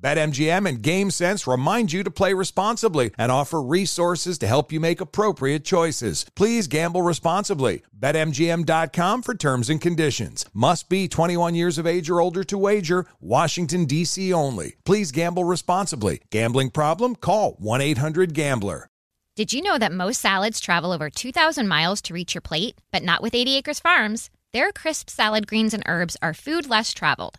BetMGM and GameSense remind you to play responsibly and offer resources to help you make appropriate choices. Please gamble responsibly. BetMGM.com for terms and conditions. Must be 21 years of age or older to wager. Washington, D.C. only. Please gamble responsibly. Gambling problem? Call 1 800 Gambler. Did you know that most salads travel over 2,000 miles to reach your plate? But not with 80 Acres Farms. Their crisp salad greens and herbs are food less traveled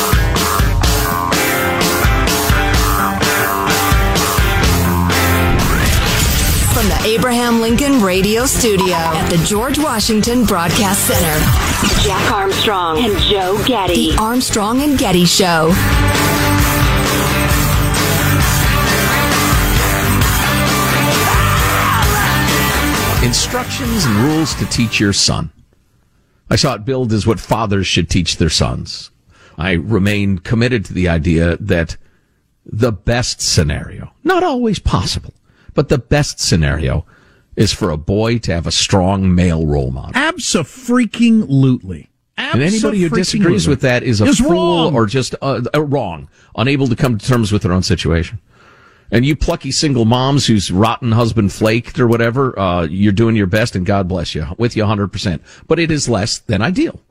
From the Abraham Lincoln Radio Studio at the George Washington Broadcast Center, Jack Armstrong and Joe Getty. The Armstrong and Getty Show. Instructions and rules to teach your son. I saw it billed as what fathers should teach their sons. I remain committed to the idea that the best scenario, not always possible, but the best scenario is for a boy to have a strong male role model. Abso-freaking-lutely. And anybody who disagrees with that is a Is fool wrong. or just uh, uh, wrong, unable to come to terms with their own situation. And you plucky single moms whose rotten husband flaked or whatever, uh, you're doing your best and God bless you, with you 100%. But it is less than ideal.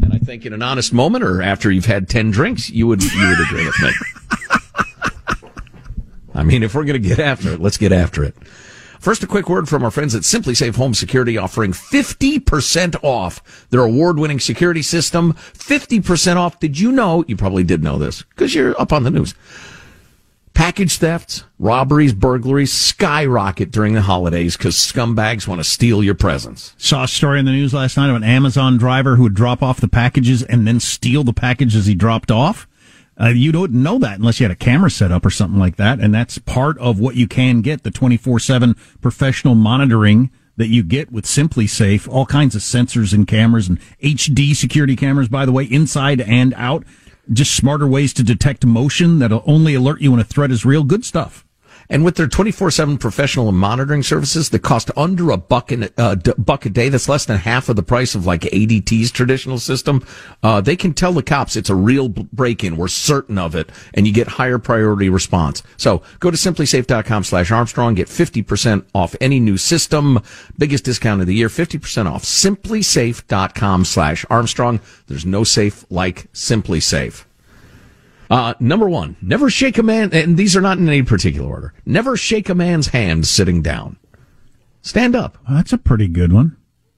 And I think in an honest moment or after you've had 10 drinks, you would, you would agree with me. I mean, if we're going to get after it, let's get after it. First, a quick word from our friends at SimpliSafe Home Security offering 50% off their award winning security system. 50% off. Did you know? You probably did know this because you're up on the news. Package thefts, robberies, burglaries skyrocket during the holidays because scumbags want to steal your presents. Saw a story in the news last night of an Amazon driver who would drop off the packages and then steal the packages he dropped off. Uh, you don't know that unless you had a camera set up or something like that. And that's part of what you can get the 24 7 professional monitoring that you get with SimpliSafe. All kinds of sensors and cameras and HD security cameras, by the way, inside and out. Just smarter ways to detect motion that'll only alert you when a threat is real. Good stuff. And with their 24-7 professional and monitoring services that cost under a buck, in, uh, buck a day, that's less than half of the price of like ADT's traditional system, uh, they can tell the cops it's a real break-in. We're certain of it. And you get higher priority response. So go to simplisafe.com slash Armstrong, get 50% off any new system. Biggest discount of the year, 50% off. Simplisafe.com slash Armstrong. There's no safe like SimpliSafe. Uh, number one, never shake a man, and these are not in any particular order. Never shake a man's hand sitting down. Stand up. Well, that's a pretty good one.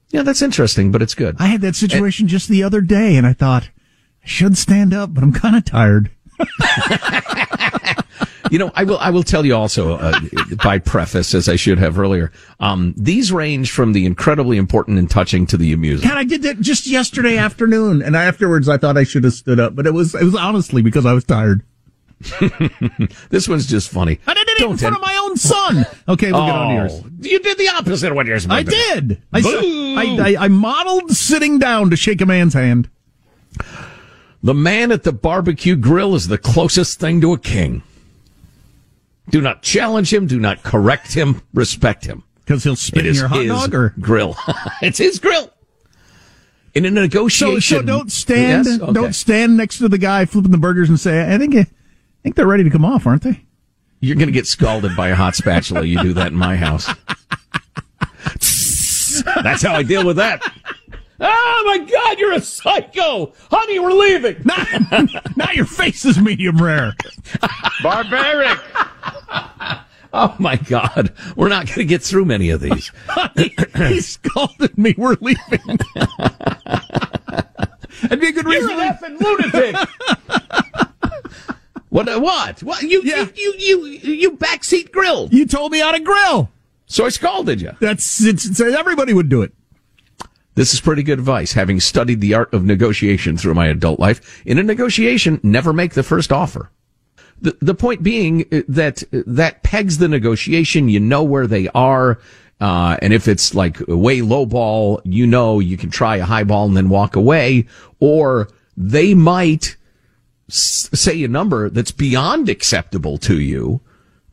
Yeah, that's interesting, but it's good. I had that situation just the other day, and I thought I should stand up, but I'm kind of tired. You know, I will, I will tell you also, uh, by preface, as I should have earlier, um, these range from the incredibly important and touching to the amusing. God, I did that just yesterday afternoon, and afterwards I thought I should have stood up, but it was it was honestly because I was tired. This one's just funny. I did it Don't in front end- of my own son. Okay, we'll get on to yours. Oh, You did the opposite of what you're I did. I, s- Boo! I, I, I modeled sitting down to shake a man's hand. The man at the barbecue grill is the closest thing to a king. Do not challenge him. Do not correct him. Respect him. Because he'll spit It in your hot his dog or grill. it's his grill. In a so, negotiation. so don't stand Yes? Okay. don't stand next to the guy flipping the burgers and say, I think I think they're ready to come off, aren't they? You're going to get scalded by a hot spatula. You do that in my house. That's how I deal with that. Oh my God, you're a psycho. Honey, we're leaving. Now, now your face is medium rare. Barbaric. Oh my God. We're not going to get through many of these. he, he scalded me. We're leaving. That'd be a good reason. You're an effing lunatic. what? uh, What? What? You, Yeah. you, you, you, you backseat grilled. You told me how to grill. So I scalded you. That's it's, it's everybody would do it. This is pretty good advice, having studied the art of negotiation through my adult life. In a negotiation, never make the first offer. The, the point being uh, that uh, that pegs the negotiation. You know where they are. Uh, and if it's like way low ball, you know you can try a high ball and then walk away. Or they might s- say a number that's beyond acceptable to you.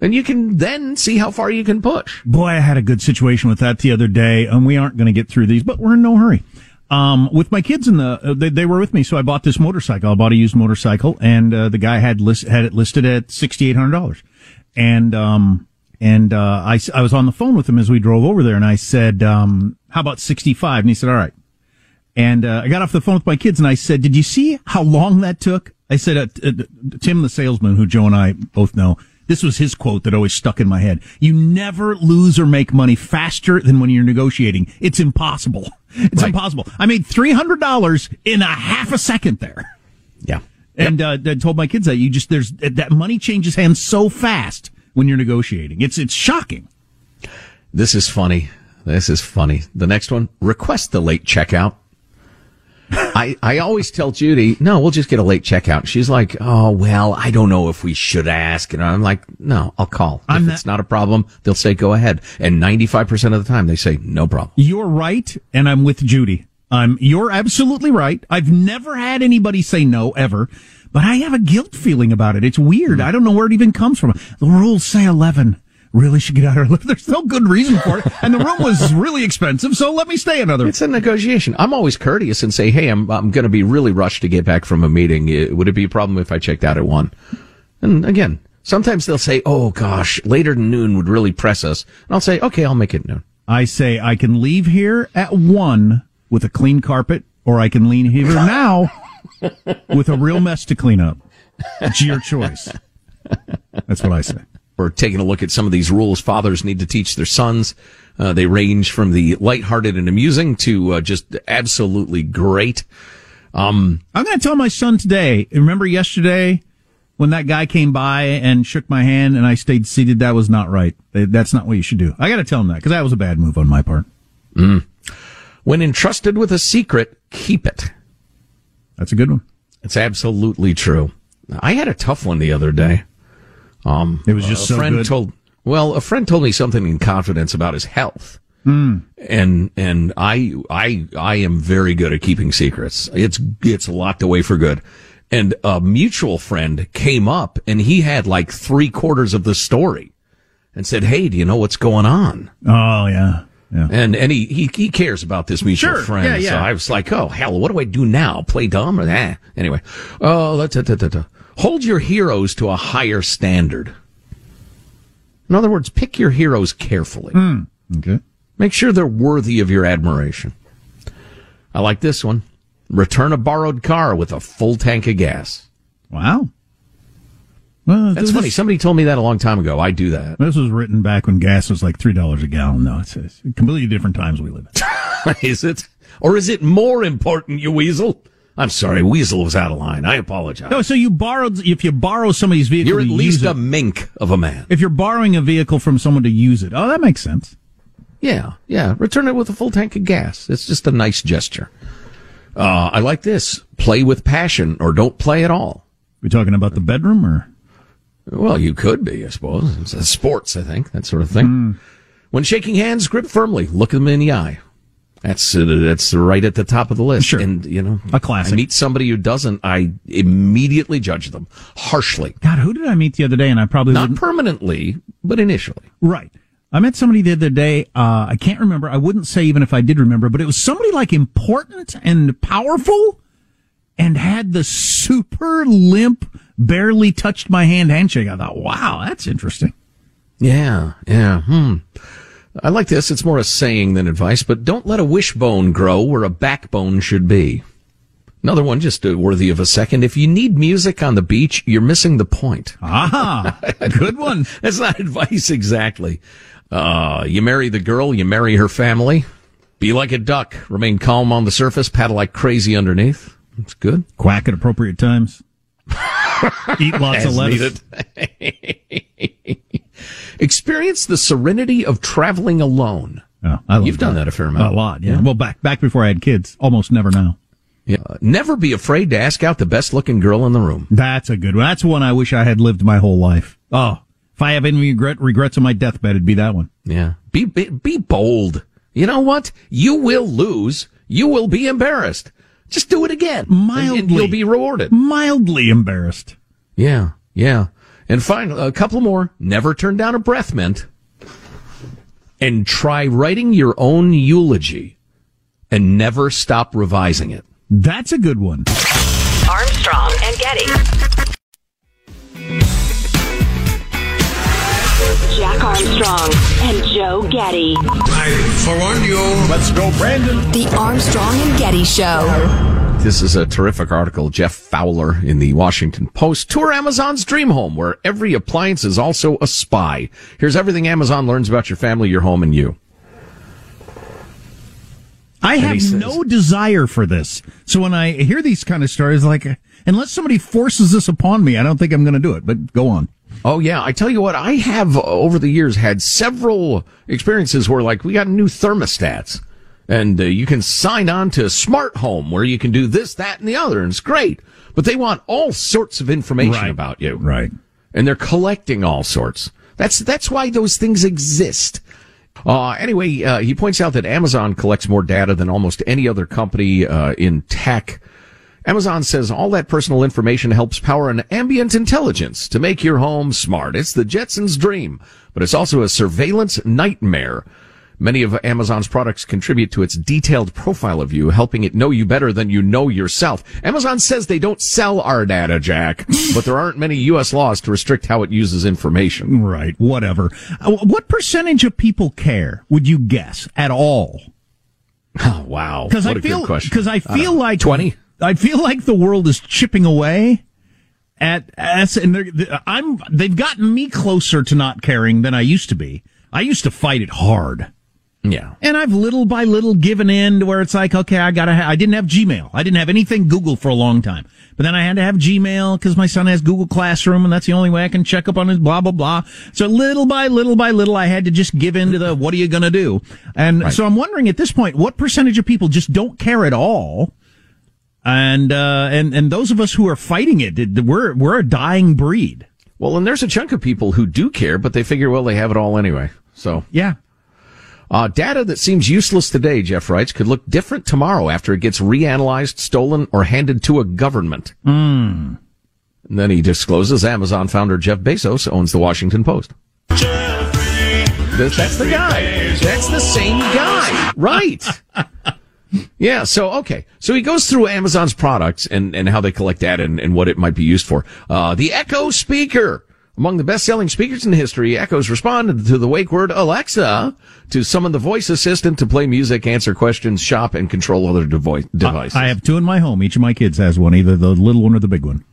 And you can then see how far you can push. Boy, I had a good situation with that the other day, and we aren't going to get through these, but we're in no hurry. Um, with my kids in the, uh, they, they were with me, so I bought this motorcycle. I bought a used motorcycle, and uh, the guy had list, had it listed at sixty eight hundred dollars, and um, and uh, I I was on the phone with him as we drove over there, and I said, um, how about sixty five? And he said, all right. And uh, I got off the phone with my kids, and I said, did you see how long that took? I said, uh, Tim, the salesman, who Joe and I both know, this was his quote that always stuck in my head. You never lose or make money faster than when you're negotiating. It's impossible. It's Right. impossible. I made $300 in a half a second there. Yeah. And, uh, I told my kids that you just, there's, that money changes hands so fast when you're negotiating. It's, it's shocking. This is funny. This is funny. The next one, request the late checkout. I, I always tell Judy, no, we'll just get a late checkout. She's like, oh, well, I don't know if we should ask. And I'm like, no, I'll call. I'm if not- it's not a problem, they'll say go ahead. And 95% of the time they say no problem. You're right, and I'm with Judy. Um, you're absolutely right. I've never had anybody say no ever, but I have a guilt feeling about it. It's weird. I don't know where it even comes from. The rules say 11. Really should get out of there. There's no good reason for it. And the room was really expensive, so let me stay another. It's a negotiation. I'm always courteous and say, hey, I'm, I'm going to be really rushed to get back from a meeting. Would it be a problem if I checked out at one? And again, sometimes they'll say, oh gosh, later than noon would really press us. And I'll say, okay, I'll make it noon. I say I can leave here at one with a clean carpet, or I can leave here now with a real mess to clean up. It's your choice. That's what I say. We're taking a look at some of these rules fathers need to teach their sons. Uh, they range from the lighthearted and amusing to uh, just absolutely great. Um, I'm going to tell my son today. Remember yesterday when that guy came by and shook my hand and I stayed seated? That was not right. That's not what you should do. I got to tell him that because that was a bad move on my part. when entrusted with a secret, keep it. That's a good one. It's absolutely true. I had a tough one the other day. Um, It was just a so friend good. told. Well, a friend told me something in confidence about his health, and and I I I am very good at keeping secrets. It's it's locked away for good. And a mutual friend came up, and he had like three quarters of the story, and said, "Hey, do you know what's going on?" Oh yeah, yeah. And and he he, he cares about this mutual Sure. friend. Yeah, yeah. So I was like, oh hell, what do I do now? Play dumb or that? Anyway, oh, let's uh, hold your heroes to a higher standard. In other words, pick your heroes carefully. Hmm. Okay. Make sure they're worthy of your admiration. I like this one. Return a borrowed car with a full tank of gas. Wow. Well, That's funny. Somebody told me that a long time ago. I do that. This was written back when gas was like three dollars a gallon. No, it's, it's completely different times we live in. is it? Or is it more important, you weasel? I'm sorry, weasel was out of line. I apologize. No, so you borrowed. If you borrow somebody's vehicle, You're at least a it, mink of a man. if you're borrowing a vehicle from someone to use it, oh, that makes sense. Yeah, yeah. Return it with a full tank of gas. It's just a nice gesture. Uh, I like this. Play with passion or don't play at all. We talking about the bedroom or? Well, you could be, I suppose. It's sports, I think, that sort of thing. When shaking hands, grip firmly. Look them in the eye. That's uh, that's right at the top of the list. Sure. And you know, A classic. I meet somebody who doesn't, I immediately judge them harshly. God, who did I meet the other day? And I probably Not wouldn't- permanently, but initially. Right. I met somebody the other day. Uh, I can't remember. I wouldn't say even if I did remember, but it was somebody like important and powerful and had the super limp, barely touched my hand handshake. I thought, wow, that's interesting. Yeah, yeah. Hmm. I like this. It's more a saying than advice, but don't let a wishbone grow where a backbone should be. Another one just uh, worthy of a second. If you need music on the beach, you're missing the point. Ah, good one. That's not advice exactly. Uh, you marry the girl, you marry her family. Be like a duck. Remain calm on the surface, paddle like crazy underneath. It's good. Quack at appropriate times. Eat lots of lettuce. Experience the serenity of traveling alone. Oh, I love You've done that a fair amount. A lot, yeah. Well, back back before I had kids, almost never now. Yeah. Uh, never be afraid to ask out the best looking girl in the room. That's a good one. That's one I wish I had lived my whole life. Oh, if I have any regret, regrets on my deathbed, it'd be that one. Yeah. Be, be, be bold. You know what? You will lose. You will be embarrassed. Just do it again. and- Mildly. And you'll be rewarded. Mildly embarrassed. Yeah. Yeah. And finally, a couple more. Never turn down a breath mint. And try writing your own eulogy and never stop revising it. That's a good one. Armstrong and Getty. Jack Armstrong and Joe Getty. I forewarned you. Let's go, Brandon. The Armstrong and Getty Show. This is a terrific article. Jeff Fowler in the Washington Post. Tour Amazon's dream home, where every appliance is also a spy. Here's everything Amazon learns about your family, your home, and you. I he have says- no desire for this. So when I hear these kind of stories, like, unless somebody forces this upon me, I don't think I'm going to do it. But go on. Oh yeah, I tell you what, I have uh, over the years had several experiences where like we got new thermostats and uh, you can sign on to Smart Home where you can do this, that, and the other, and it's great. But they want all sorts of information Right. about you. Right. and they're collecting all sorts. That's that's why those things exist. Uh, anyway, uh, he points out that Amazon collects more data than almost any other company uh, in tech. Amazon says all that personal information helps power an ambient intelligence to make your home smart. It's the Jetsons' dream, but it's also a surveillance nightmare. Many of Amazon's products contribute to its detailed profile of you, helping it know you better than you know yourself. Amazon says they don't sell our data, Jack, but there aren't many U.S. laws to restrict how it uses information. Right. Whatever. Uh, What percentage of people care, would you guess, at all? Oh, wow. Because What I a feel good question. because I feel like 20? I feel like the world is chipping away at us, and they're, I'm they've gotten me closer to not caring than I used to be. I used to fight it hard, Yeah. and I've little by little given in to where it's like, okay, I gotta. Ha- I didn't have Gmail. I didn't have anything Google for a long time, but then I had to have Gmail because my son has Google Classroom, and that's the only way I can check up on his blah blah blah. So little by little by little, I had to just give in to the what are you gonna do? And so I'm wondering at this point, what percentage of people just don't care at all? and uh, and and those of us who are fighting it, it- we're we're a dying breed. Well, and there's a chunk of people who do care, but they figure, well, they have it all anyway. So, Yeah, uh, data that seems useless today, Jeff writes, could look different tomorrow after it gets reanalyzed, stolen, or handed to a government. And then he discloses Amazon founder Jeff Bezos owns the Washington Post. That- That's the guy. That's the same guy. Right. Yeah. So, okay. So he goes through Amazon's products and, and how they collect data and, and what it might be used for. Uh, the Echo speaker. Among the best-selling speakers in history, Echo's responded to the wake word Alexa to summon the voice assistant to play music, answer questions, shop, and control other devo- devices. I have two in my home. Each of my kids has one, either the little one or the big one.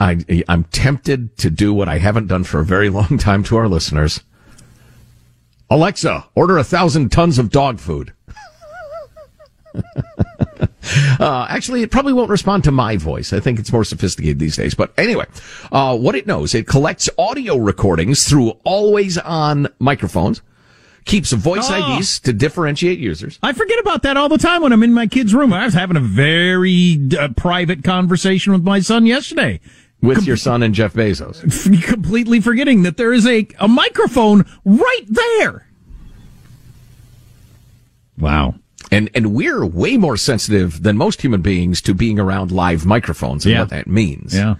I, I'm tempted to do what I haven't done for a very long time to our listeners. Alexa, order a thousand tons of dog food. uh, actually, it probably won't respond to my voice. I think it's more sophisticated these days. But anyway, uh, what it knows, it collects audio recordings through always on microphones, keeps voice Oh. IDs to differentiate users. I forget about that all the time when I'm in my kid's room. I was having a very uh, private conversation with my son yesterday. With your son and Jeff Bezos. F- completely forgetting that there is a, a microphone right there. Wow. And and we're way more sensitive than most human beings to being around live microphones and Yeah. what that means. Yeah.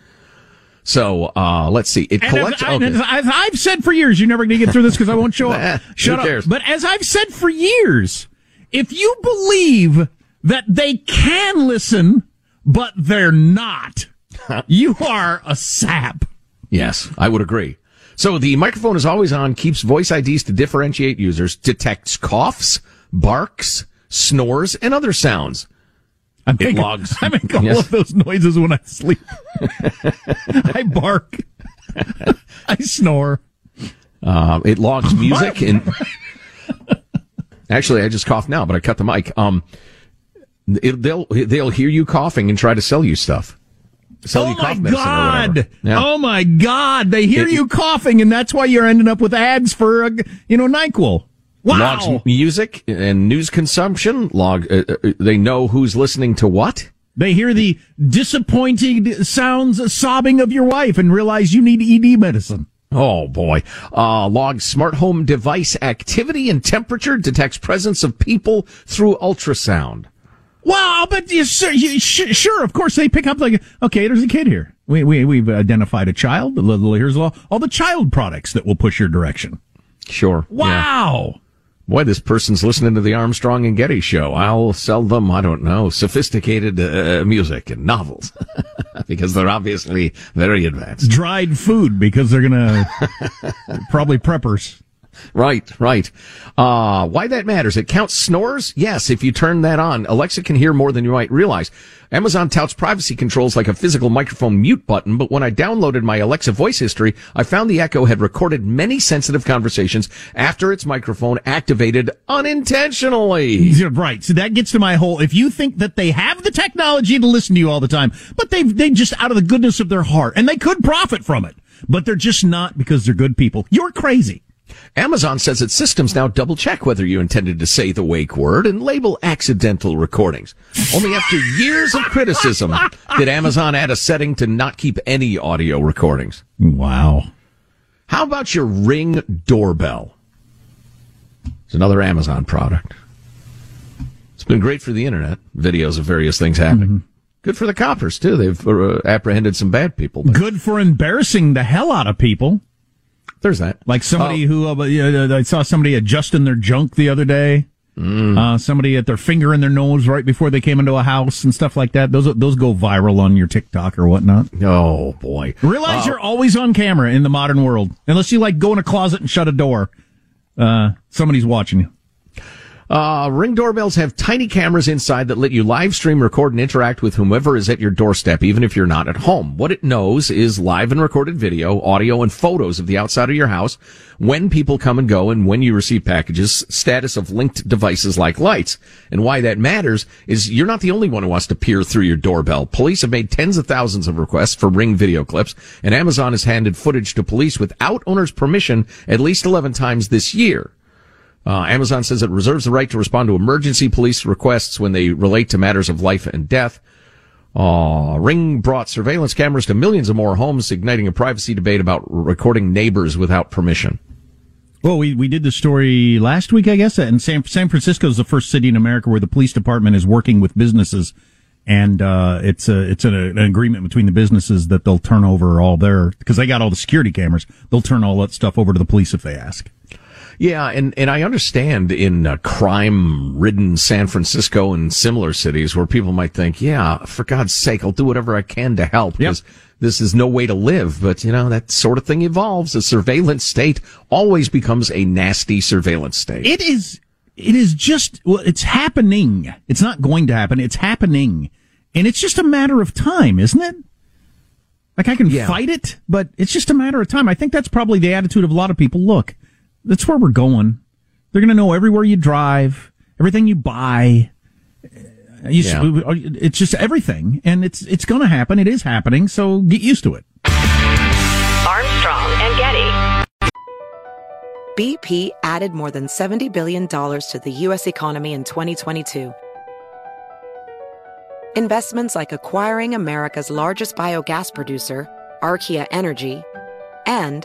So uh, let's see. It And collects. as, okay. as I've, I've said for years, you're never going to get through this because I won't show up. Shut up. But as I've said for years, if you believe that they can listen, but they're not, you are a sap. Yes, I would agree. So the microphone is always on, keeps voice IDs to differentiate users, detects coughs, barks, snores, and other sounds. I It make, logs. I make all Yes. of those noises when I sleep. I bark. I snore. Uh, it logs music and actually, I just coughed now, but I cut the mic. Um, it, they'll they'll hear you coughing and try to sell you stuff. Sell oh you my cough medicine or god! Yeah. Oh my god! They hear It- you coughing, and that's why you're ending up with ads for uh, you know Nyquil. Wow! Logs music and news consumption. Log. Uh, uh, they know who's listening to what. They hear the disappointed sounds, sobbing of your wife, and realize you need ED medicine. Oh boy. Uh, logs smart home device activity and temperature. Detects presence of people through ultrasound. Wow, but you, sir, you, sh- sure, of course they pick up like, okay, there's a kid here. We, we, we've identified a child. Little- Here's all, all the child products that will push your direction. Sure. Yeah. Boy, this person's listening to the Armstrong and Getty show. I'll sell them, I don't know, sophisticated uh, music and novels because they're obviously very advanced. Dried food because they're gonna probably preppers. Right, right. Uh, why that matters. It counts snores? Yes, if you turn that on. Alexa can hear more than you might realize. Amazon touts privacy controls like a physical microphone mute button, but when I downloaded my Alexa voice history, I found the Echo had recorded many sensitive conversations after its microphone activated unintentionally. Yeah, Right. So that gets to my whole. If you think that they have the technology to listen to you all the time, but they they just out of the goodness of their heart, and they could profit from it, but they're just not because they're good people. You're crazy. Amazon says its systems now double check whether you intended to say the wake word and label accidental recordings. Only after years of criticism did Amazon add a setting to not keep any audio recordings. Wow. How about your Ring doorbell? It's another Amazon product. It's been great for the internet, videos of various things happening. Good for the coppers too. They've uh, apprehended some bad people. But Good for embarrassing the hell out of people. There's that. Like somebody who uh, I saw somebody adjusting their junk the other day. Uh, somebody at their finger in their nose right before they came into a house and stuff like that. Those those go viral on your TikTok or whatnot. Oh boy. Realize you're always on camera in the modern world, unless you like go in a closet and shut a door. Uh, somebody's watching you. Uh, Ring doorbells have tiny cameras inside that let you live stream, record, and interact with whomever is at your doorstep, even if you're not at home. What it knows is live and recorded video, audio, and photos of the outside of your house, when people come and go, and when you receive packages, status of linked devices like lights. And why that matters is you're not the only one who wants to peer through your doorbell. Police have made tens of thousands of requests for Ring video clips, and Amazon has handed footage to police without owner's permission at least 11 times this year. Uh, Amazon says it reserves the right to respond to emergency police requests when they relate to matters of life and death. Uh, Ring brought surveillance cameras to millions of more homes, igniting a privacy debate about recording neighbors without permission. Well, we, we did the story last week, I guess, and San, San Francisco is the first city in America where the police department is working with businesses, and uh, it's a it's an, an agreement between the businesses that they'll turn over all their because they got all the security cameras. They'll turn all that stuff over to the police if they ask. Yeah, and, and I understand in uh, crime-ridden San Francisco and similar cities where people might think, yeah, for God's sake, I'll do whatever I can to help because this is no way to live. But, you know, that sort of thing evolves. A surveillance state always becomes a nasty surveillance state. It is it is just well, it's happening. It's not going to happen. It's happening, and it's just a matter of time, isn't it? Like I can Yeah. fight it, but it's just a matter of time. I think that's probably the attitude of a lot of people. Look, that's where we're going. They're going to know everywhere you drive, everything you buy. Uh, You, Yeah. It's just everything, and it's it's going to happen. It is happening, so get used to it. Armstrong and Getty. BP added more than $70 billion to the U.S. economy in 2022. Investments like acquiring America's largest biogas producer, Archaea Energy, and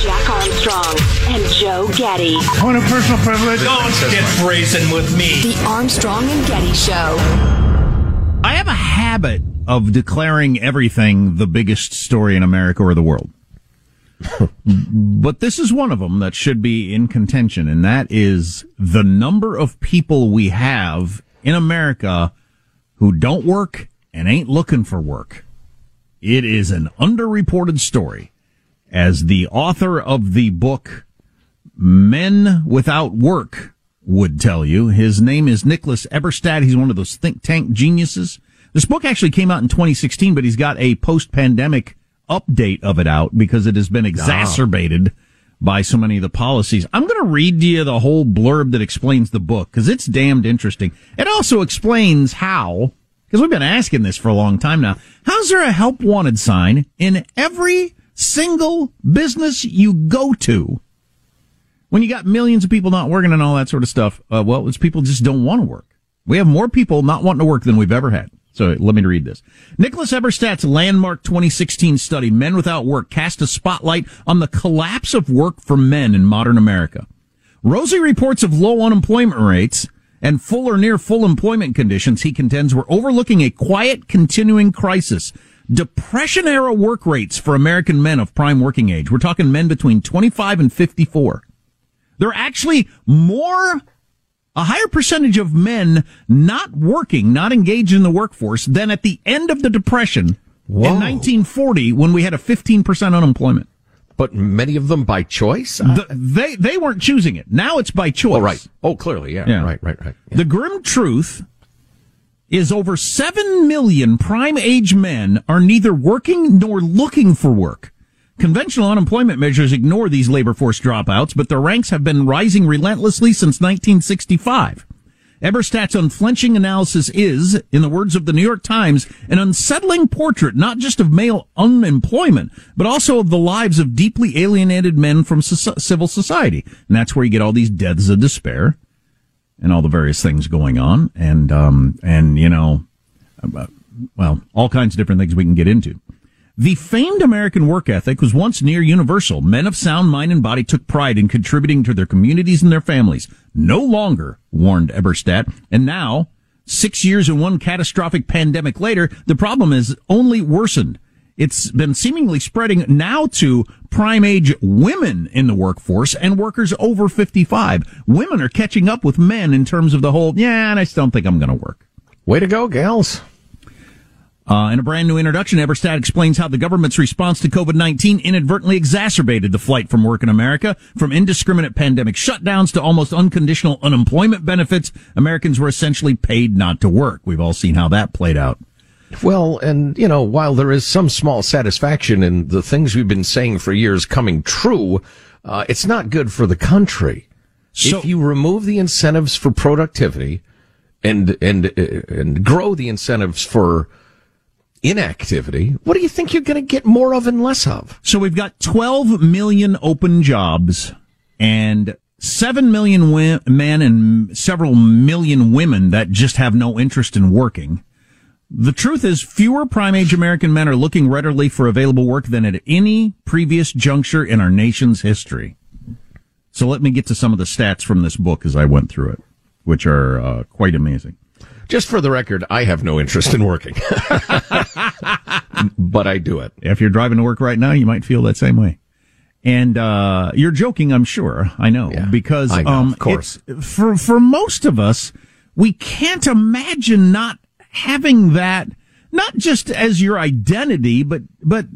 Jack Armstrong and Joe Getty. Point of personal privilege. Don't get brazen with me. The Armstrong and Getty Show. I have a habit of declaring everything the biggest story in America or the world. but this is one of them that should be in contention, and that is the number of people we have in America who don't work and ain't looking for work. It is an underreported story. As the author of the book Men Without Work would tell you, his name is Nicholas Eberstadt. He's one of those think tank geniuses. This book actually came out in 2016, but he's got a post pandemic update of it out because it has been ah. exacerbated by so many of the policies. I'm going to read to you the whole blurb that explains the book because it's damned interesting. It also explains how, because we've been asking this for a long time now, how's there a help wanted sign in every single business you go to when you got millions of people not working and all that sort of stuff? Uh, well, it's people just don't want to work. We have more people not wanting to work than we've ever had. So let me read this. Nicholas Eberstadt's landmark 2016 study, Men Without Work, cast a spotlight on the collapse of work for men in modern America. Rosy reports of low unemployment rates and full or near full employment conditions, he contends, were overlooking a quiet, continuing crisis. Depression era work rates for American men of prime working age. We're talking men between 25 and 54. They're actually more a higher percentage of men not working, not engaged in the workforce than at the end of the Depression Whoa. in 1940 when we had a 15% unemployment. But many of them by choice? The, they, they weren't choosing it. Now it's by oh, choice. Oh, right. Oh, clearly. Yeah. yeah. Right, right, right. Yeah. The grim truth is over 7 million prime age men are neither working nor looking for work. Conventional unemployment measures ignore these labor force dropouts, but their ranks have been rising relentlessly since 1965. Eberstadt's unflinching analysis is, in the words of the New York Times, an unsettling portrait not just of male unemployment, but also of the lives of deeply alienated men from so- civil society. And that's where you get all these deaths of despair and all the various things going on. And, um, and, you know, uh, well, all kinds of different things we can get into. The famed American work ethic was once near universal. Men of sound mind and body took pride in contributing to their communities and their families. No longer, warned Eberstadt. And now, six years and one catastrophic pandemic later, the problem has only worsened. it's been seemingly spreading now to prime age women in the workforce and workers over 55. Women are catching up with men in terms of the whole, yeah, and I still don't think I'm going to work. Way to go, gals. Uh, in a brand new introduction, Eberstadt explains how the government's response to COVID-19 inadvertently exacerbated the flight from work in America. From indiscriminate pandemic shutdowns to almost unconditional unemployment benefits, Americans were essentially paid not to work. We've all seen how that played out. Well, and, you know, while there is some small satisfaction in the things we've been saying for years coming true, uh, it's not good for the country. So- if you remove the incentives for productivity and, and, uh, and grow the incentives for inactivity, what do you think you're going to get more of and less of? So we've got 12 million open jobs and 7 million wi- men and several million women that just have no interest in working. The truth is fewer prime age American men are looking readily for available work than at any previous juncture in our nation's history. So let me get to some of the stats from this book as I went through it, which are uh, quite amazing. Just for the record, I have no interest in working, but I do it. If you're driving to work right now, you might feel that same way. And uh, you're joking, I'm sure. I know Yeah, because I know, um, of course. for for most of us, we can't imagine not having that, not just as your identity, but but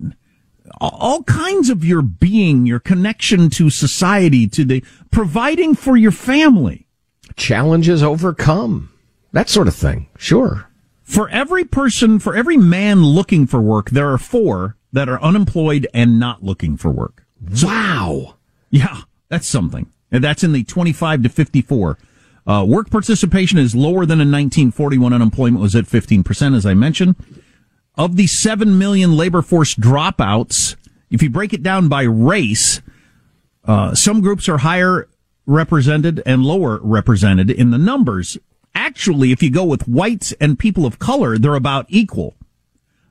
all kinds of your being, your connection to society, to the providing for your family. Challenges overcome, that sort of thing. Sure. For every person, for every man looking for work, there are four that are unemployed and not looking for work. Wow. Yeah, that's something. And that's in the 25 to 54. Uh, work participation is lower than in 1941. Unemployment was at 15%, as I mentioned. Of the 7 million labor force dropouts, if you break it down by race, uh, some groups are higher represented and lower represented in the numbers. Actually, if you go with whites and people of color, they're about equal.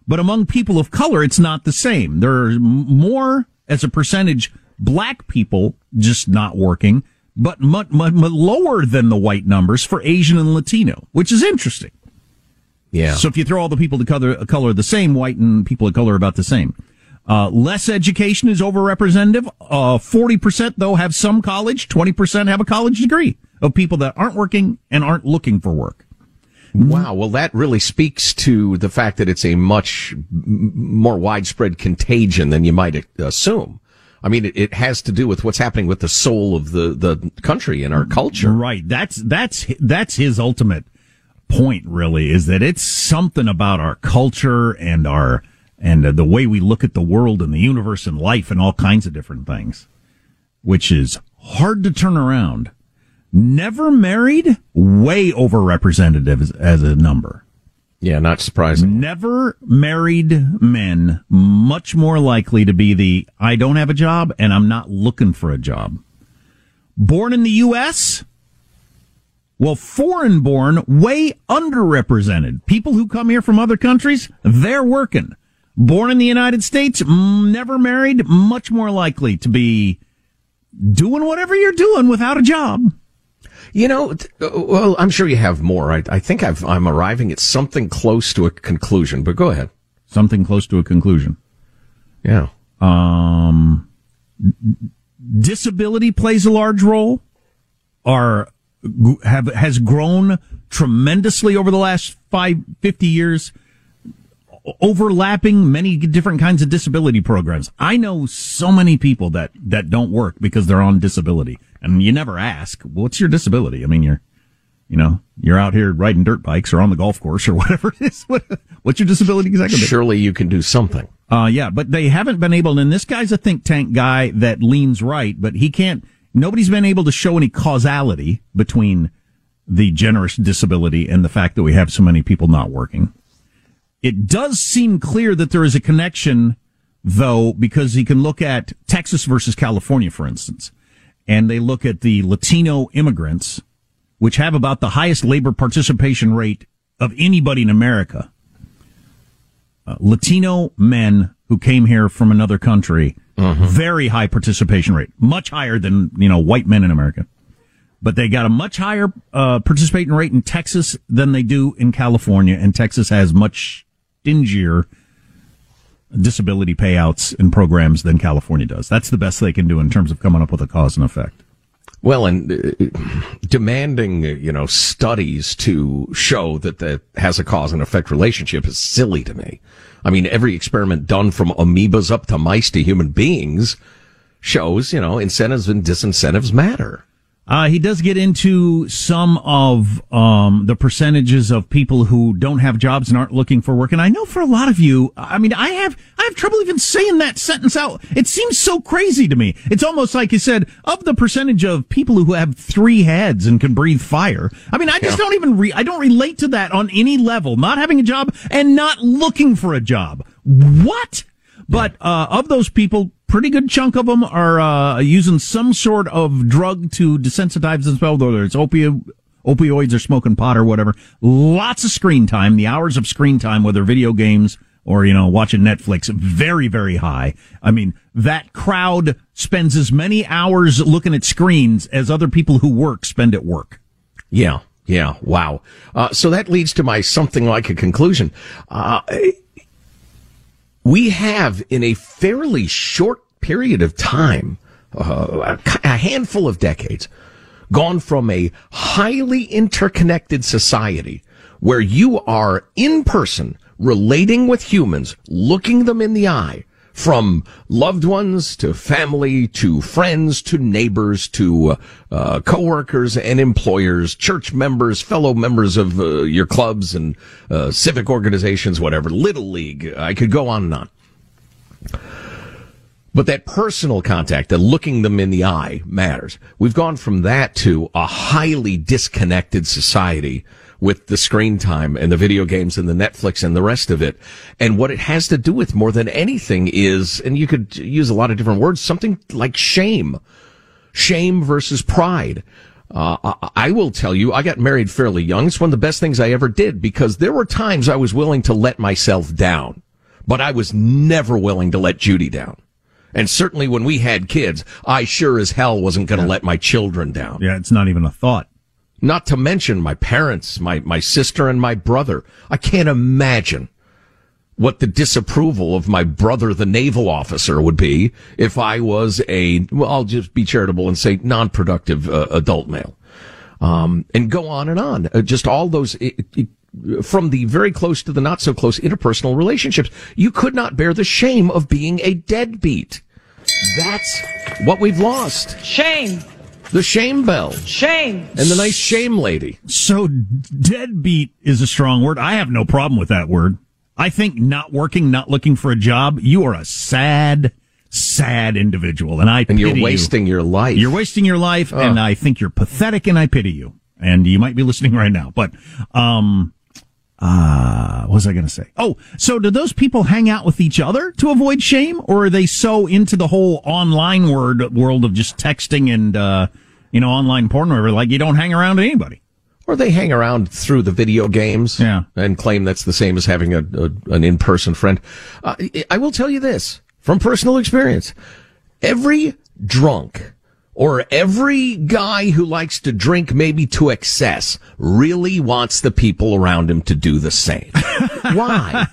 But among people of color, it's not the same. There are more as a percentage black people just not working, but much, much, much lower than the white numbers for Asian and Latino, which is interesting. Yeah. So if you throw all the people to color, color the same, white and people of color about the same. Uh, less education is overrepresentative. Uh, 40% though have some college, 20% have a college degree of people that aren't working and aren't looking for work. Wow. Well, that really speaks to the fact that it's a much more widespread contagion than you might assume. I mean, it, it has to do with what's happening with the soul of the, the country and our culture. Right. That's, that's, that's his ultimate point really is that it's something about our culture and our, and the way we look at the world and the universe and life and all kinds of different things, which is hard to turn around. Never married, way overrepresented as, as a number. Yeah, not surprising. Never married men, much more likely to be the I don't have a job and I'm not looking for a job. Born in the U.S., well, foreign born, way underrepresented. People who come here from other countries, they're working. Born in the United States, never married, much more likely to be doing whatever you're doing without a job. You know, well, I'm sure you have more. I, I think I've, I'm arriving at something close to a conclusion, but go ahead. Something close to a conclusion. Yeah. Um, disability plays a large role. Are have has grown tremendously over the last five, 50 years, overlapping many different kinds of disability programs. I know so many people that, that don't work because they're on disability. And you never ask, what's your disability? I mean, you're, you know, you're out here riding dirt bikes or on the golf course or whatever it is. What, what's your disability exactly? Surely you can do something. Uh, yeah, but they haven't been able, and this guy's a think tank guy that leans right, but he can't, nobody's been able to show any causality between the generous disability and the fact that we have so many people not working. It does seem clear that there is a connection, though, because he can look at Texas versus California, for instance, and they look at the Latino immigrants, which have about the highest labor participation rate of anybody in America. Uh, Latino men who came here from another country, very high participation rate, much higher than, you know, white men in America. But they got a much higher uh, participation rate in Texas than they do in California, and Texas has much stingier disability payouts and programs than California does. That's the best they can do in terms of coming up with a cause and effect. Well, and uh, demanding, you know, studies to show that that has a cause and effect relationship is silly to me. I mean, every experiment done from amoebas up to mice to human beings shows, you know, incentives and disincentives matter. Uh, he does get into some of um, the percentages of people who don't have jobs and aren't looking for work. And I know for a lot of you, I mean, I have I have trouble even saying that sentence out. It seems so crazy to me. It's almost like you said of the percentage of people who have three heads and can breathe fire. I mean, I just yeah. don't even re- I don't relate to that on any level. Not having a job and not looking for a job. What? But uh, of those people, pretty good chunk of them are uh, using some sort of drug to desensitize themselves, whether it's opi- opioids or smoking pot or whatever. Lots of screen time. The hours of screen time, whether video games or you know watching Netflix, very very high. I mean, that crowd spends as many hours looking at screens as other people who work spend at work. Yeah. Yeah, wow. Uh, so that leads to my something like a conclusion. Uh, we have in a fairly short period of time, uh, a handful of decades, gone from a highly interconnected society where you are in person relating with humans, looking them in the eye, from loved ones to family to friends to neighbors to uh, coworkers and employers, church members, fellow members of uh, your clubs and uh, civic organizations, whatever, little league. I could go on and on. But that personal contact, that looking them in the eye matters. We've gone from that to a highly disconnected society with the screen time and the video games and the Netflix and the rest of it. And what it has to do with more than anything is, and you could use a lot of different words, something like shame. Shame versus pride. Uh, I will tell you, I got married fairly young. It's one of the best things I ever did because there were times I was willing to let myself down, but I was never willing to let Judy down. And certainly when we had kids, I sure as hell wasn't going to yeah. let my children down. Yeah, it's not even a thought. Not to mention my parents, my, my sister and my brother. I can't imagine what the disapproval of my brother, the naval officer, would be if I was a, well, I'll just be charitable and say non-productive uh, adult male. Um, and go on and on. Uh, just all those, it, it, from the very close to the not so close interpersonal relationships. You could not bear the shame of being a deadbeat. That's what we've lost. Shame. The shame bell. Shame. And the nice shame lady. So deadbeat is a strong word. I have no problem with that word. I think not working, not looking for a job, you are a sad, sad individual. And I and you're wasting you. your life. You're wasting your life, oh. and I think you're pathetic, and I pity you. And you might be listening right now, but um, uh, what was I going to say? Oh, so do those people hang out with each other to avoid shame, or are they so into the whole online word world of just texting and uh, you know online porn, whatever? Like you don't hang around with anybody, or they hang around through the video games, yeah. and claim that's the same as having a, a an in person friend. Uh, I will tell you this from personal experience: every drunk or every guy who likes to drink maybe to excess really wants the people around him to do the same. Why?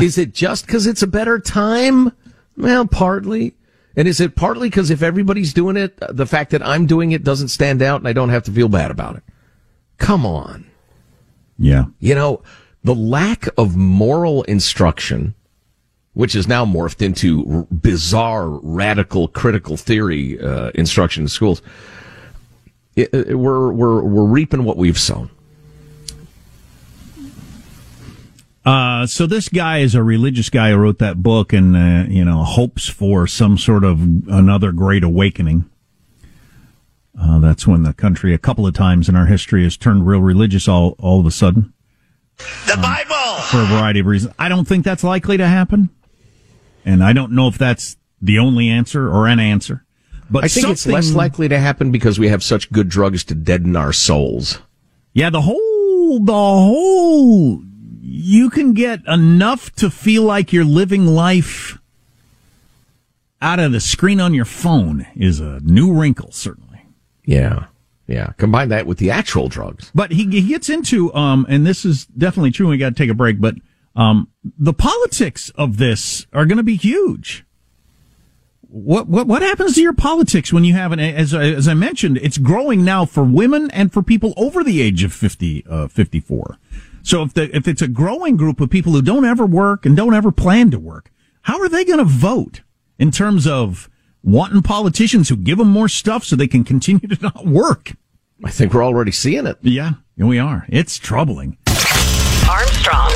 Is it just because it's a better time? Well, partly. And is it partly because if everybody's doing it, the fact that I'm doing it doesn't stand out and I don't have to feel bad about it? Come on. Yeah. You know, the lack of moral instruction which is now morphed into bizarre, radical, critical theory uh, instruction in schools. It, it, we're we're we're reaping what we've sown. Uh, so this guy is a religious guy who wrote that book and uh, you know hopes for some sort of another great awakening. Uh, that's when the country a couple of times in our history has turned real religious all all of a sudden. The Bible for a variety of reasons. I don't think that's likely to happen. And I don't know if that's the only answer or an answer. But I think it's less likely to happen because we have such good drugs to deaden our souls. Yeah, the whole, the whole, you can get enough to feel like you're living life out of the screen on your phone is a new wrinkle, certainly. Yeah. Yeah. Combine that with the actual drugs. But he, he gets into, um, and this is definitely true. We got to take a break, but Um, the politics of this are going to be huge. What, what, what happens to your politics when you have an, as, as I mentioned, it's growing now for women and for people over the age of 50, uh, 54. So if the, if it's a growing group of people who don't ever work and don't ever plan to work, how are they going to vote in terms of wanting politicians who give them more stuff so they can continue to not work? I think we're already seeing it. Yeah, we are. It's troubling. Armstrong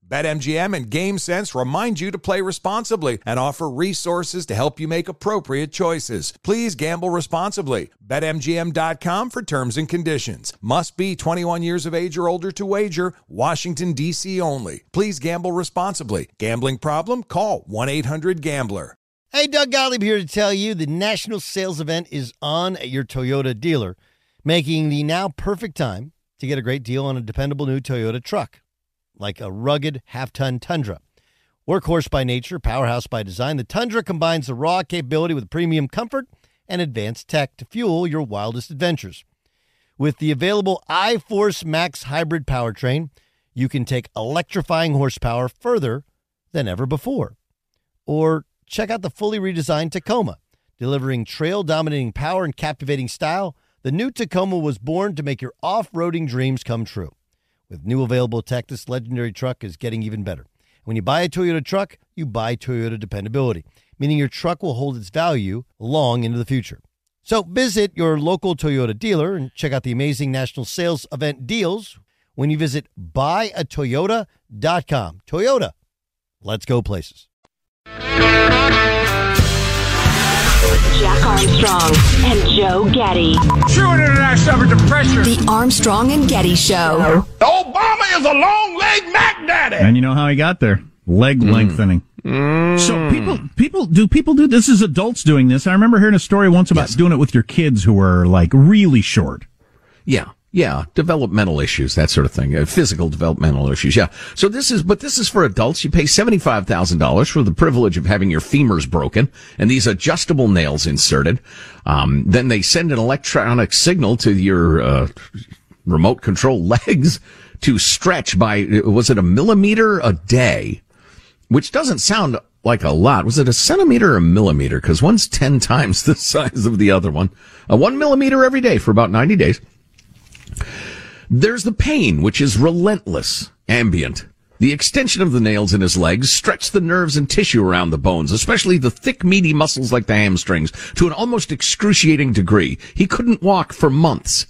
BetMGM and GameSense remind you to play responsibly and offer resources to help you make appropriate choices. Please gamble responsibly. BetMGM.com for terms and conditions. Must be 21 years of age or older to wager. Washington, D.C. only. Please gamble responsibly. Gambling problem? Call 1 800 Gambler. Hey, Doug Gottlieb here to tell you the national sales event is on at your Toyota dealer, making the now perfect time to get a great deal on a dependable new Toyota truck like a rugged half ton Tundra. Workhorse by nature, powerhouse by design, the Tundra combines the raw capability with premium comfort and advanced tech to fuel your wildest adventures. With the available iForce Max hybrid powertrain, you can take electrifying horsepower further than ever before. Or check out the fully redesigned Tacoma, delivering trail dominating power and captivating style. The new Tacoma was born to make your off roading dreams come true. With new available tech, this legendary truck is getting even better. When you buy a Toyota truck, you buy Toyota dependability, meaning your truck will hold its value long into the future. So visit your local Toyota dealer and check out the amazing national sales event deals when you visit buyatoyota.com. Toyota, let's go places. Jack Armstrong and Joe Getty. Shooting that summer depression. The Armstrong and Getty Show. Obama is a long leg Mac Daddy. And you know how he got there? Leg mm. lengthening. Mm. So people, people do people do this? Is adults doing this? I remember hearing a story once about doing it with your kids who were like really short. Yeah. Yeah, developmental issues, that sort of thing. Uh, physical developmental issues. Yeah. So this is, but this is for adults. You pay $75,000 for the privilege of having your femurs broken and these adjustable nails inserted. Um, then they send an electronic signal to your, uh, remote control legs to stretch by, was it a millimeter a day? Which doesn't sound like a lot. Was it a centimeter or a millimeter? Cause one's 10 times the size of the other one. Uh, one millimeter every day for about 90 days. There's the pain, which is relentless, ambient. The extension of the nails in his legs stretched the nerves and tissue around the bones, especially the thick, meaty muscles like the hamstrings, to an almost excruciating degree. He couldn't walk for months.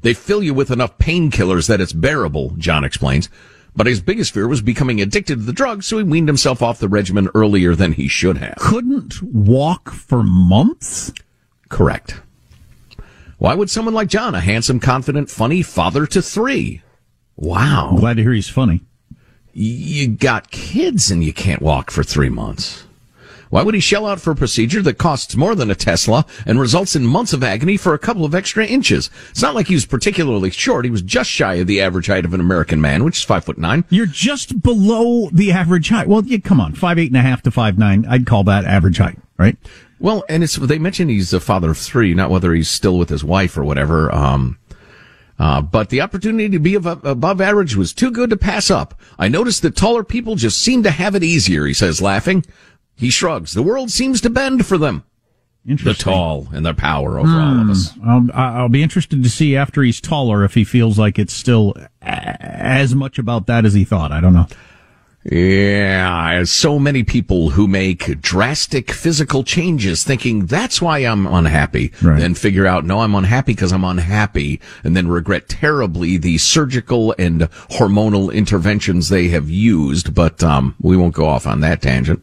They fill you with enough painkillers that it's bearable, John explains. But his biggest fear was becoming addicted to the drugs, so he weaned himself off the regimen earlier than he should have. Couldn't walk for months? Correct. Why would someone like John, a handsome, confident, funny father to three? Wow. Glad to hear he's funny. You got kids and you can't walk for three months. Why would he shell out for a procedure that costs more than a Tesla and results in months of agony for a couple of extra inches? It's not like he was particularly short. He was just shy of the average height of an American man, which is five foot nine. You're just below the average height. Well, yeah, come on, five eight and a half to five nine. I'd call that average height, right? Well, and it's they mentioned he's a father of three, not whether he's still with his wife or whatever. Um, uh, but the opportunity to be above, above average was too good to pass up. I noticed that taller people just seem to have it easier. He says, laughing. He shrugs. The world seems to bend for them. The tall and their power over all of us. Hmm. I'll, I'll be interested to see after he's taller if he feels like it's still as much about that as he thought. I don't know. Yeah, so many people who make drastic physical changes thinking that's why I'm unhappy. Right. Then figure out, no, I'm unhappy because I'm unhappy and then regret terribly the surgical and hormonal interventions they have used. But, um, we won't go off on that tangent.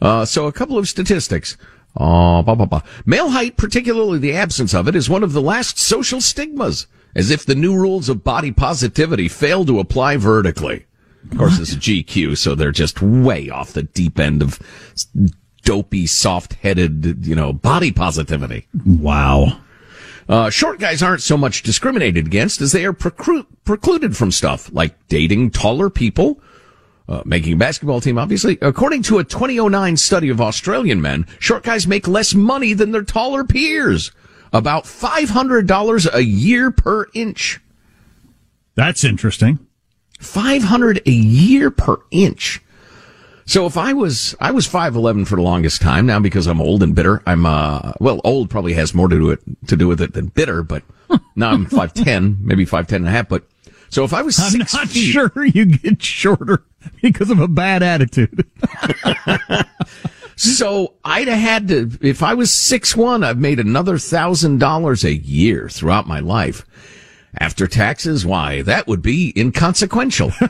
Uh, so a couple of statistics. Oh, blah, blah, blah. Male height, particularly the absence of it, is one of the last social stigmas, as if the new rules of body positivity fail to apply vertically. Of course, it's GQ, so they're just way off the deep end of dopey, soft-headed, you know, body positivity. Wow. Uh, short guys aren't so much discriminated against as they are preclu- precluded from stuff like dating taller people, uh, making a basketball team, obviously. According to a 2009 study of Australian men, short guys make less money than their taller peers. About $500 a year per inch. That's interesting. 500 a year per inch. So if I was, I was 5'11 for the longest time. Now because I'm old and bitter, I'm, uh, well, old probably has more to do it, to do with it than bitter, but now I'm 5'10, maybe 5'10 and a half. But so if I was I'm six not feet, sure you get shorter because of a bad attitude. so I'd have had to, if I was six one, I've made another thousand dollars a year throughout my life. After taxes, why, that would be inconsequential.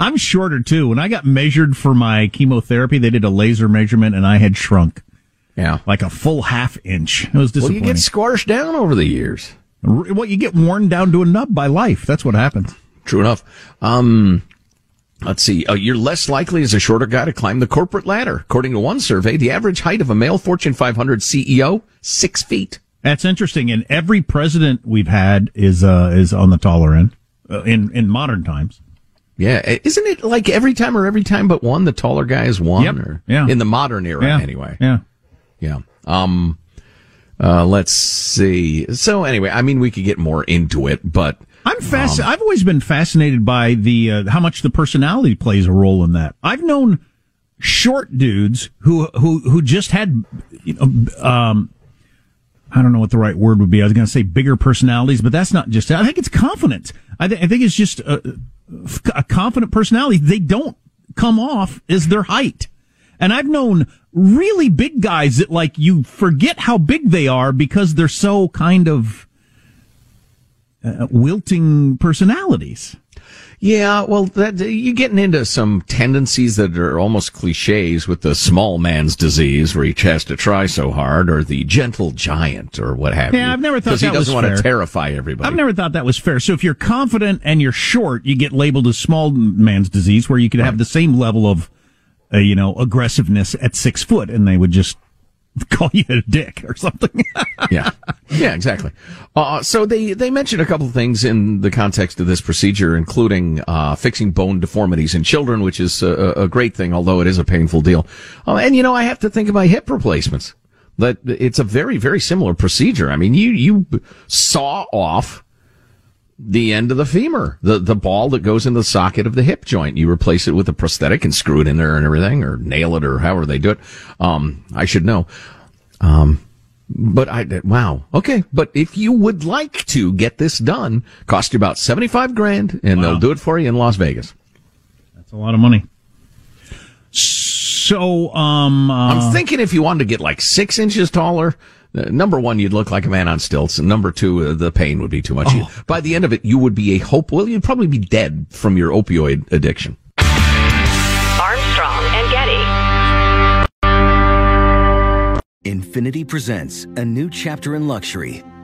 I'm shorter too. When I got measured for my chemotherapy, they did a laser measurement and I had shrunk yeah. like a full half inch. It was disappointing. Well, you get squashed down over the years. Well, you get worn down to a nub by life. That's what happens. True enough. Um, let's see. Uh, you're less likely as a shorter guy to climb the corporate ladder. According to one survey, the average height of a male Fortune 500 CEO, six feet. That's interesting. And every president we've had is uh, is on the taller end uh, in in modern times. Yeah. Isn't it like every time or every time but one, the taller guy is one? Yep. Or, Yeah. In the modern era, Yeah. anyway. Yeah. Yeah. Um, uh, let's see. So anyway, I mean, we could get more into it, but I'm fasc- I've always been fascinated by the uh, how much the personality plays a role in that. I've known short dudes who who who just had you know um I don't know what the right word would be. I was going to say bigger personalities, but that's not just. I think it's confidence. I, th- I think it's just a, a confident personality. They don't come off as their height. And I've known really big guys that like you forget how big they are because they're so kind of uh, wilting personalities. Yeah, well, that, you're getting into some tendencies that are almost cliches with the small man's disease, where he has to try so hard, or the gentle giant, or what have you. Yeah, I've never thought because he that was doesn't want fair. to terrify everybody. I've never thought that was fair. So if you're confident and you're short, you get labeled as small man's disease, where you could have the same level of, uh, you know, aggressiveness at six foot, and they would just call you a dick or something. yeah, yeah, exactly. Uh, so they they mentioned a couple of things in the context of this procedure, including uh, fixing bone deformities in children, which is a, a great thing, although it is a painful deal. Uh, and you know, I have to think of my hip replacements. That it's a very very similar procedure. I mean, you you saw off the end of the femur, the the ball that goes in the socket of the hip joint. You replace it with a prosthetic and screw it in there and everything, or nail it, or however they do it. Um, I should know. Um, but I wow, okay. But if you would like to get this done, cost you about seventy five grand, and they'll do it for you in Las Vegas. That's a lot of money. So, um, uh, I'm thinking if you wanted to get like six inches taller. Uh, number one, you'd look like a man on stilts, and number two, uh, the pain would be too much. You- By the end of it, you would be a hope. Well, you'd probably be dead from your opioid addiction. Armstrong and Getty. Infiniti presents a new chapter in luxury,